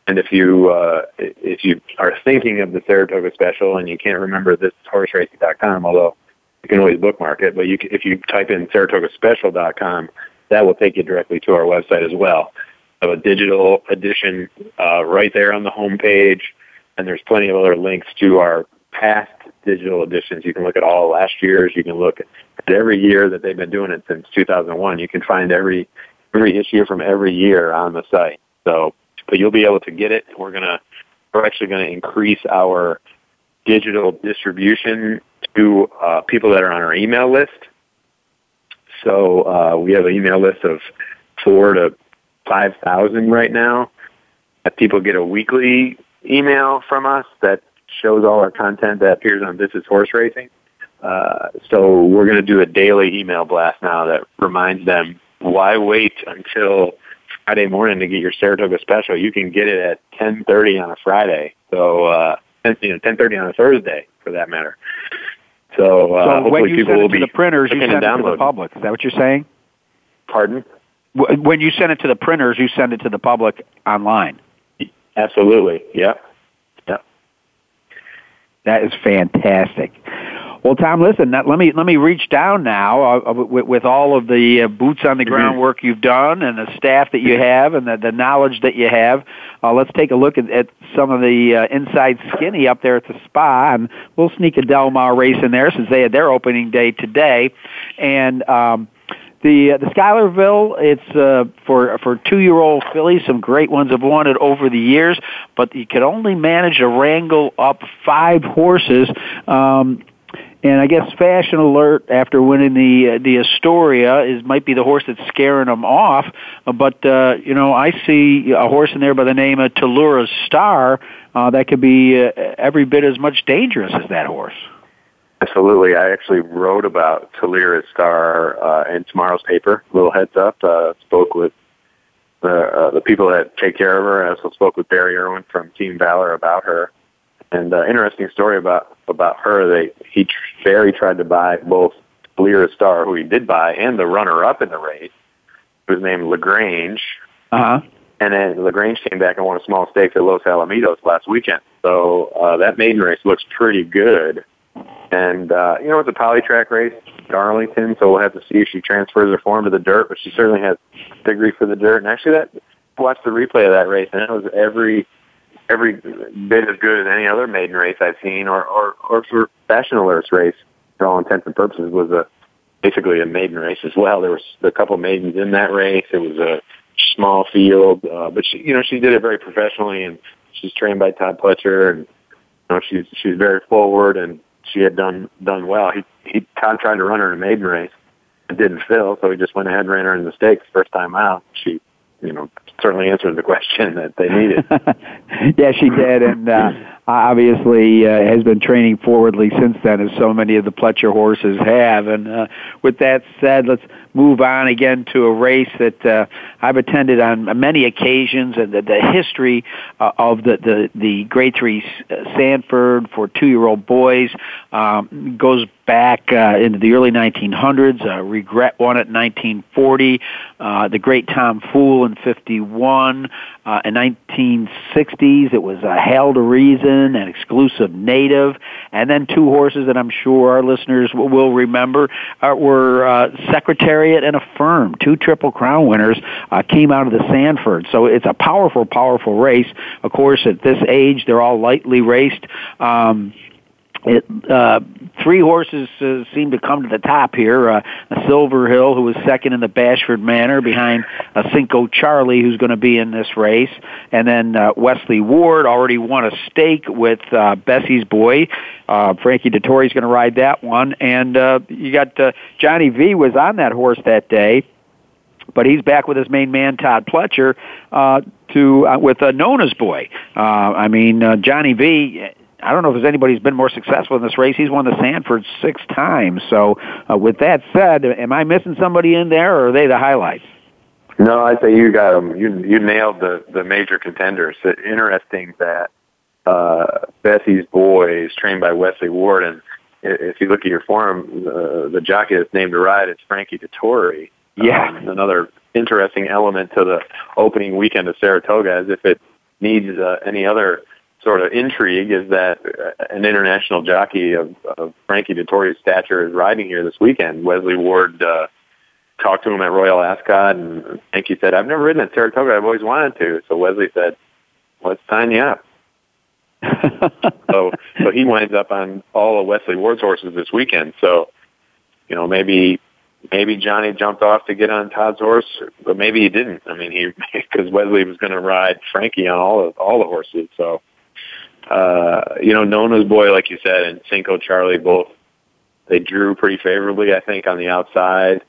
And if you uh, if you are thinking of the Saratoga Special and you can't remember this, thisishorseracing.com, although you can always bookmark it. But you, can, if you type in SaratogaSpecial.com, that will take you directly to our website as well. Have a digital edition uh, right there on the home page, and there's plenty of other links to our past digital editions. You can look at all last year's. You can look at every year that they've been doing it since 2001. You can find every every issue from every year on the site. So, but you'll be able to get it. We're gonna we're actually to increase our digital distribution to uh, people that are on our email list. So uh, we have an email list of four to five thousand right now. That people get a weekly email from us that shows all our content that appears on This Is Horse Racing. Uh, so we're going to do a daily email blast now that reminds them why wait until Friday morning to get your Saratoga special. You can get it at 10:30 on a Friday. So uh, you know 10:30 on a Thursday for that matter. So, uh, so when you people send it to the printers, you send it to the public. Is that what you're saying? Pardon? When you send it to the printers, you send it to the public online. Absolutely. Yep. Yep. That is fantastic. Well, Tom, listen. That, let me let me reach down now uh, uh, with, with all of the uh, boots on the ground work you've done and the staff that you have and the, the knowledge that you have. Uh, let's take a look at, at some of the uh, inside skinny up there at the spa, and we'll sneak a Del Mar race in there since they had their opening day today. And um, the uh, the Schuylerville, it's uh, for for two year old fillies. Some great ones have won it over the years, but you could only manage to wrangle up five horses. Um, and I guess Fashion Alert, after winning the uh, the Astoria, is might be the horse that's scaring them off. But uh, you know, I see a horse in there by the name of Tellura Star uh, that could be uh, every bit as much dangerous as that horse. Absolutely. I actually wrote about Talira Star uh, in tomorrow's paper. Little heads up. Uh, spoke with the uh, the people that take care of her. I also spoke with Barry Irwin from Team Valor about her. And uh, interesting story about about her. They he Barry tried to buy both Talira Star, who he did buy, and the runner up in the race, who was named Lagrange. Uh huh. And then Lagrange came back and won a small stakes at Los Alamitos last weekend. So uh, that maiden race looks pretty good. And, uh, you know, it's a polytrack race, Darlington, so we'll have to see if she transfers her form to the dirt, but she certainly has degree for the dirt. And actually that, watched the replay of that race, and it was every, every bit as good as any other maiden race I've seen, or, or, or for Fashion race, for all intents and purposes, was a, basically a maiden race as well. There was a couple of maidens in that race. It was a small field, uh, but she, you know, she did it very professionally, and she's trained by Todd Pletcher, and you know, she's she's very forward, and she had done done well. He he Todd tried to run her in a maiden race, it didn't fill, so he just went ahead and ran her in the stakes first time out. She, you know, certainly answered the question that they needed. yeah, she did, and uh, obviously uh, has been training forwardly since then, as so many of the Pletcher horses have. And uh, with that said, let's move on again to a race that uh, I've attended on many occasions, and the, the history uh, of the the the Grade Three uh, Sanford for two-year-old boys um, goes back uh, into the early 1900s. Uh, Regret won it in 1940. Uh, the Great Tom Fool in 51. Uh, in 1960s, it was a Hail to Reason, an exclusive native, and then two horses that I'm sure our listeners will, will remember uh, were uh, Secretariat and Affirm, two Triple Crown winners, uh, came out of the Sanford. So it's a powerful, powerful race. Of course, at this age, they're all lightly raced. Um, it, uh, three horses uh, seem to come to the top here. Uh, Silver Hill, who was second in the Bashford Manor, behind uh, Cinco Charlie, who's going to be in this race, and then uh, Wesley Ward already won a stake with uh, Bessie's Boy. Uh, Frankie Dettori's going to ride that one, and uh, you got uh, Johnny V was on that horse that day but he's back with his main man Todd Pletcher uh, to uh, with uh, Nona's boy. Uh, I mean uh, Johnny V. I don't know if there's anybody who's been more successful in this race. He's won the Sanford six times. So, uh, with that said, am I missing somebody in there, or are they the highlights? No, I'd say you got them. You you nailed the the major contenders. It's interesting that uh, Bessie's boy is trained by Wesley Ward, and if you look at your form, uh, the jockey that's named to ride is Frankie Dettori. Yeah. Um, another interesting element to the opening weekend of Saratoga, as if it needs uh, any other sort of intrigue is that uh, an international jockey of, of Frankie Dettori's stature is riding here this weekend. Wesley Ward uh, talked to him at Royal Ascot, and Frankie said, "I've never ridden at Saratoga. I've always wanted to." So Wesley said, "Let's sign you up." so so he winds up on all of Wesley Ward's horses this weekend. So you know maybe maybe Johnny jumped off to get on Todd's horse, but maybe he didn't. I mean, he because Wesley was going to ride Frankie on all of all the horses. So uh, you know, Nona's boy, like you said, and Cinco Charlie both they drew pretty favorably, I think, on the outside.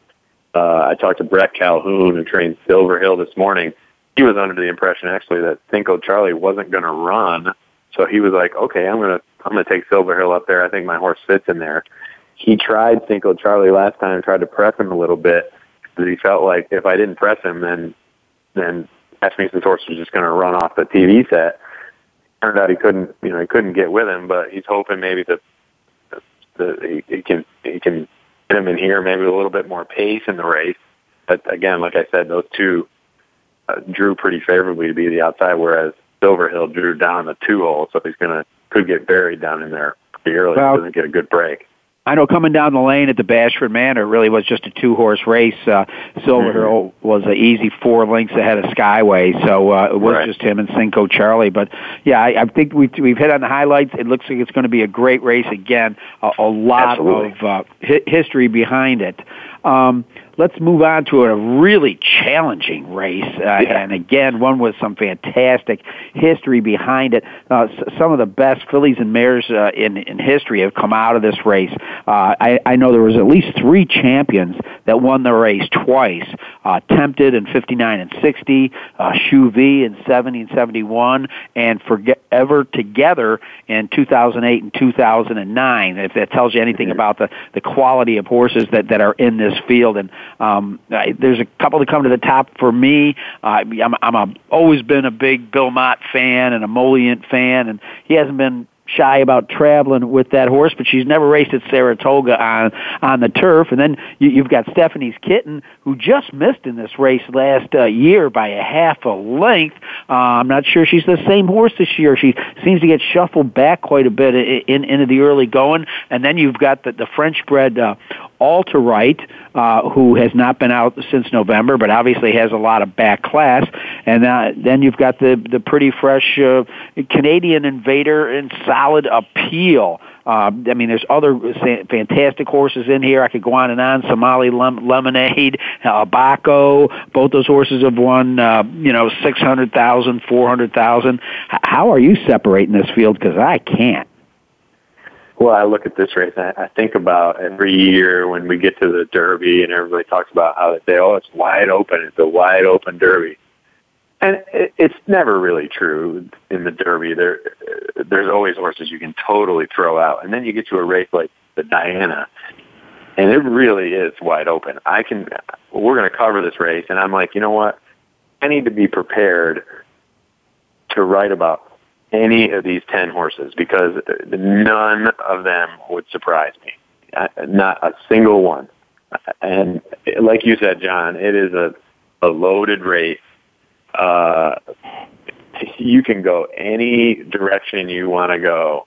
Uh, I talked to Brett Calhoun, who trained Silver Hill this morning. He was under the impression actually that Cinco Charlie wasn't going to run so he was like, okay, I'm gonna I'm gonna take Silver Hill up there. I think my horse fits in there. He tried Cinco Charlie last time, tried to press him a little bit, but he felt like if I didn't press him, then then Asmussen's horse was just going to run off the TV set. Turned out he couldn't, you know, he couldn't get with him, but he's hoping maybe that the, he, he can he can get him in here, maybe a little bit more pace in the race. But again, like I said, those two uh, drew pretty favorably to be the outside, whereas Silverhill drew down the two hole, so he's gonna could get buried down in there pretty early. Well, doesn't get a good break. I know coming down the lane at the Bashford Manor it really was just a two horse race. Uh, Silver mm-hmm. Hill was an easy four lengths ahead of Skyway, so uh, it was right. just him and Cinco Charlie. But yeah, I, I think we've we've hit on the highlights. It looks like it's going to be a great race again. A, a lot Absolutely. of uh, hi- history behind it. Um, let's move on to a really challenging race, uh, yeah. and again, one with some fantastic history behind it. Uh, some of the best fillies and mares uh, in in history have come out of this race. Uh, I, I know there was at least three champions that won the race twice. Uh, Tempted in '59 and '60, uh, V in '70 and '71, and Forever Together in 2008 and 2009. If that tells you anything about the the quality of horses that that are in this field and um, I, there's a couple that come to the top for me. Uh, I'm, I'm a, always been a big Bill Mott fan and Emollient fan, and he hasn't been shy about traveling with that horse, but she's never raced at Saratoga on on the turf. And then you, you've got Stephanie's Kitten, who just missed in this race last uh, year by a half a length. Uh, I'm not sure she's the same horse this year. She seems to get shuffled back quite a bit in, in into the early going. And then you've got the, the French bred uh, Alterite, uh, who has not been out since November, but obviously has a lot of back class. And uh, then you've got the the pretty fresh uh, Canadian Invader and solid appeal. Uh, I mean, there's other fantastic horses in here. I could go on and on. Somali Lem- Lemonade, uh, Baco. Both those horses have won, uh, you know, six hundred thousand, four hundred thousand. How are you separating this field? Because I can't. Well, I look at this race. I, I think about every year when we get to the Derby, and everybody talks about how they say, "Oh, it's wide open. It's a wide open Derby." And it's never really true in the Derby. There, there's always horses you can totally throw out, and then you get to a race like the Diana, and it really is wide open. I can. We're going to cover this race, and I'm like, you know what? I need to be prepared to write about any of these 10 horses because none of them would surprise me. Not a single one. And like you said, John, it is a, a loaded race. Uh, you can go any direction you want to go.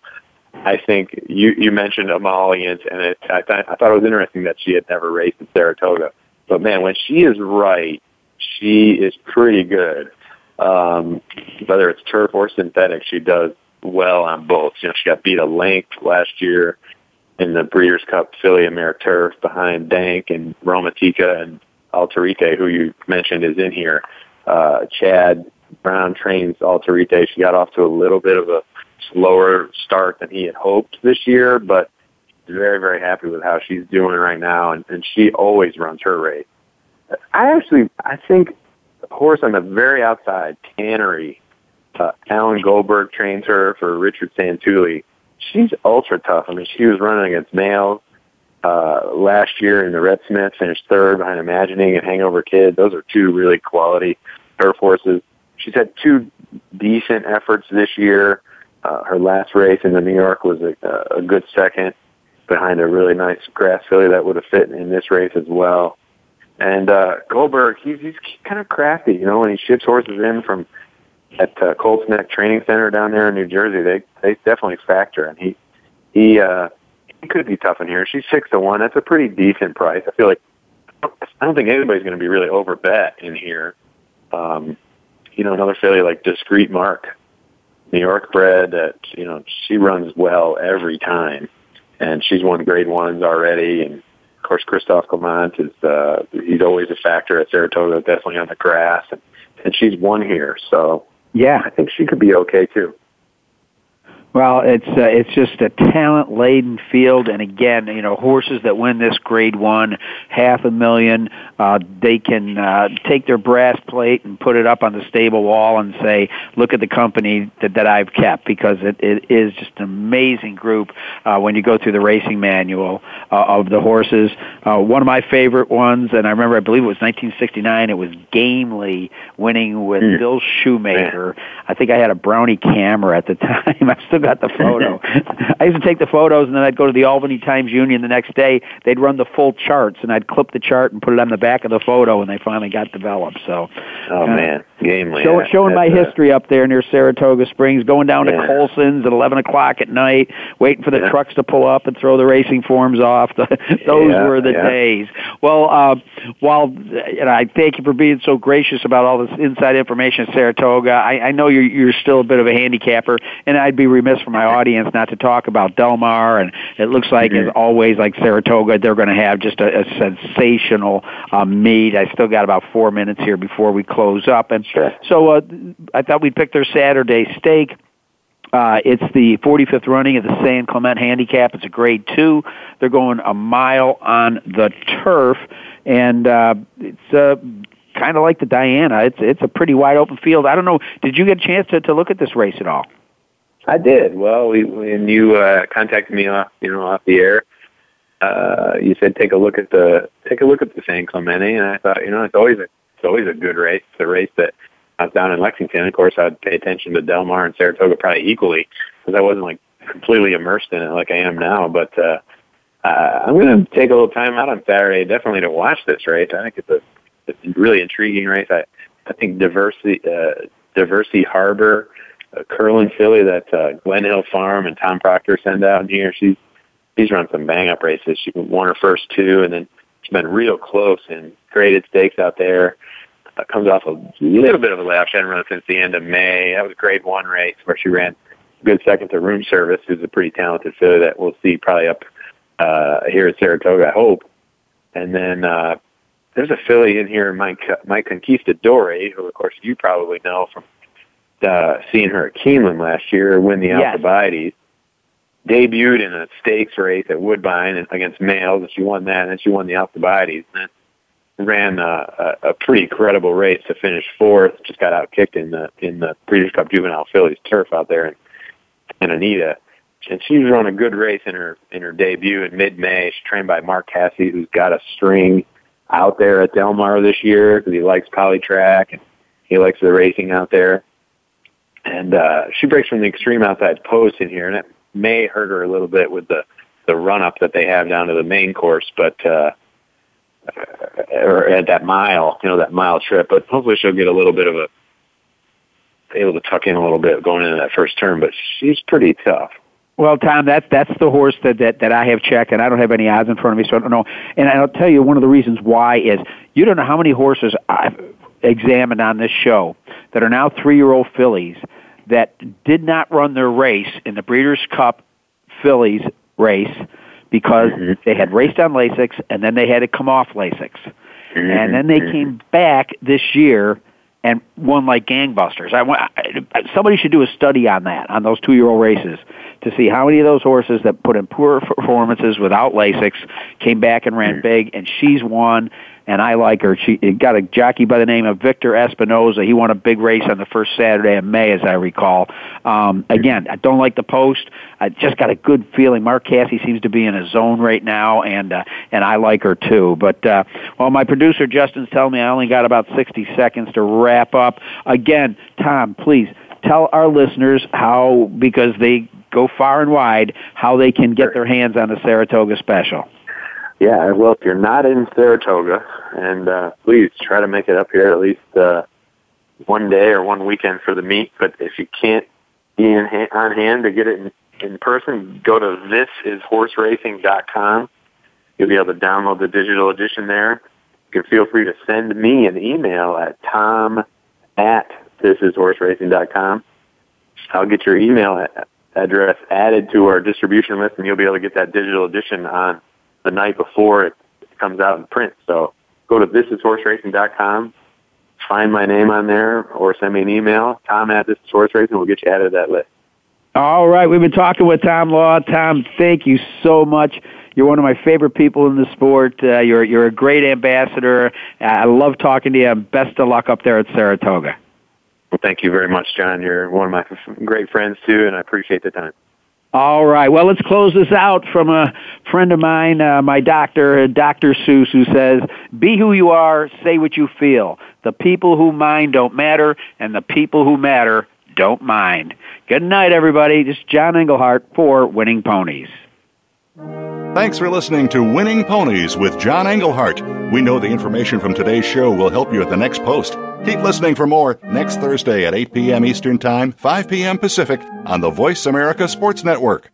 I think you, you mentioned Emollient, and it, I, th- I thought it was interesting that she had never raced at Saratoga. But man, when she is right, she is pretty good. Um, whether it's turf or synthetic, she does well on both. You know, she got beat a length last year in the Breeders' Cup Filly and Turf behind Dank and Romantica and Alterite, who you mentioned is in here. Uh, Chad Brown trains Alterite. She got off to a little bit of a slower start than he had hoped this year, but very, very happy with how she's doing right now, and, and she always runs her race. I actually, I think the horse on the very outside, Tannery. Uh, Alan Goldberg trains her for Richard Santulli. She's ultra tough. I mean, she was running against males uh, last year in the Red Smith, finished third behind Imagining and Hangover Kid. Those are two really quality turf horses. She's had two decent efforts this year. Uh, her last race in the New York was a, a good second behind a really nice grass filly that would have fit in this race as well. And uh, Goldberg, he's he's kind of crafty, you know, when he ships horses in from at uh, Colts Neck Training Center down there in New Jersey, they they definitely factor, and he he uh, he could be tough in here. She's six to one. That's a pretty decent price. I feel like I don't think anybody's going to be really over bet in here. Um, you know, another filly like Discreet Mark, New York bred. That you know she runs well every time, and she's won Grade Ones already. And of course, Christophe Clement is uh, he's always a factor at Saratoga, definitely on the grass, and, and she's won here. So yeah, I think she could be okay too. Well, it's uh, it's just a talent laden field, and again, you know, horses that win this Grade One, half a million, uh, they can uh, take their brass plate and put it up on the stable wall and say, "Look at the company that that I've kept," because it, it is just an amazing group uh, when you go through the racing manual uh, of the horses. Uh, one of my favorite ones, and I remember, I believe it was 1969. It was Gamely winning with mm. Bill Shoemaker. I think I had a Brownie camera at the time. I still got the photo. I used to take the photos and then I'd go to the Albany Times Union the next day. They'd run the full charts and I'd clip the chart and put it on the back of the photo and they finally got developed. So, oh uh, man, gamely. Show, showing my history up there near Saratoga Springs, going down yeah. to Colson's at 11 o'clock at night, waiting for the yeah. trucks to pull up and throw the racing forms off. Those yeah, were the days. Well, uh, while and I thank you for being so gracious about all this inside information at Saratoga, I, I know you're, you're still a bit of a handicapper, and I'd be remiss for my audience not to talk about Del Mar. And it looks like, mm-hmm. as always, like Saratoga, they're going to have just a, a sensational uh, meet. I still got about four minutes here before we close up, and sure. so uh, I thought we'd pick their Saturday stake. Uh, it's the 45th running of the San Clemente Handicap. It's a grade two. They're going a mile on the turf, and uh, it's uh, kind of like the Diana. It's it's a pretty wide open field. I don't know. Did you get a chance to, to look at this race at all? I did. Well, we, when you uh, contacted me off, you know, off the air, uh, you said take a look at the take a look at the San Clemente, and I thought, you know, it's always a it's always a good race. It's a race that I was down in Lexington. Of course, I'd pay attention to Del Mar and Saratoga probably equally because I wasn't like completely immersed in it like I am now. But uh, uh, I'm going to take a little time out on Saturday, definitely to watch this race. I think it's a, it's a really intriguing race. I I think Diversy uh, Diversy Harbor a curling filly that uh, Glen Hill Farm and Tom Proctor send out here. She's she's run some bang up races. She won her first two, and then she's been real close in graded stakes out there. Uh, comes off a little bit of a layoff. She hadn't run since the end of May. That was a grade one race where she ran good second to Room Service, who's a pretty talented filly that we'll see probably up uh, here at Saratoga, I hope. And then uh, there's a filly in here, My, My Conquestadory, who of course you probably know from uh, seeing her at Keeneland last year win the yes. Alcibiades. Debuted in a stakes race at Woodbine against males, and she won that, and then she won the Alcibiades. And then ran uh, a, a pretty credible race to finish fourth. Just got out kicked in the in the Breeders' Cup Juvenile Fillies turf out there in, in Anita. And she was on a good race in her in her debut in mid May. She's trained by Mark Casse, who's got a string out there at Del Mar this year because he likes polytrack and he likes the racing out there and uh, she breaks from the extreme outside post in here, and it may hurt her a little bit with the the run up that they have down to the main course, but uh, or at that mile, you know, that mile trip. But hopefully, she'll get a little bit of a able to tuck in a little bit going into that first turn. But she's pretty tough. Well, Tom, that's that's the horse that, that that I have checked, and I don't have any odds in front of me, so I don't know. And I'll tell you one of the reasons why is you don't know how many horses I've examined on this show that are now three-year-old fillies that did not run their race in the Breeders' Cup Fillies race because mm-hmm. they had raced on Lasix and then they had to come off Lasix. Mm-hmm. And then they came back this year and won like gangbusters. I, I somebody should do a study on that on those two-year-old races to see how many of those horses that put in poor performances without Lasix came back and ran mm-hmm. big. And she's won and I like her. She got a jockey by the name of Victor Espinoza. He won a big race on the first Saturday of May, as I recall. Um, again, I don't like the post. I just got a good feeling. Mark Casse seems to be in a zone right now, and uh, and I like her too. But uh, well, my producer Justin's telling me I only got about sixty seconds to wrap up. Again, Tom, please tell our listeners how because they go far and wide how they can get their hands on the Saratoga special. Yeah, well, if you're not in Saratoga, and uh, please try to make it up here at least uh, one day or one weekend for the meet. But if you can't be in ha- on hand to get it in, in person, go to thisishorseracing.com. You'll be able to download the digital edition there. You can feel free to send me an email at tom at thisishorseracing.com. I'll get your email address added to our distribution list, and you'll be able to get that digital edition on the night before it comes out in print. So go to thisishorseracing.com, find my name on there, or send me an email, tom at thisishorseracing, we'll get you added to that list. All right, we've been talking with Tom Law. Tom, thank you so much. You're one of my favorite people in the sport. Uh, you're you're a great ambassador. I love talking to you. Best of luck up there at Saratoga. Well, thank you very much, John. You're one of my great friends too, and I appreciate the time. All right. Well, let's close this out from a friend of mine, uh, my doctor, Dr. Seuss, who says, Be who you are, say what you feel. The people who mind don't matter, and the people who matter don't mind. Good night, everybody. This is John Englehart for Winning Ponies. Thanks for listening to Winning Ponies with John Englehart. We know the information from today's show will help you at the next post. Keep listening for more next Thursday at 8 p.m. Eastern Time, 5 p.m. Pacific on the Voice America Sports Network.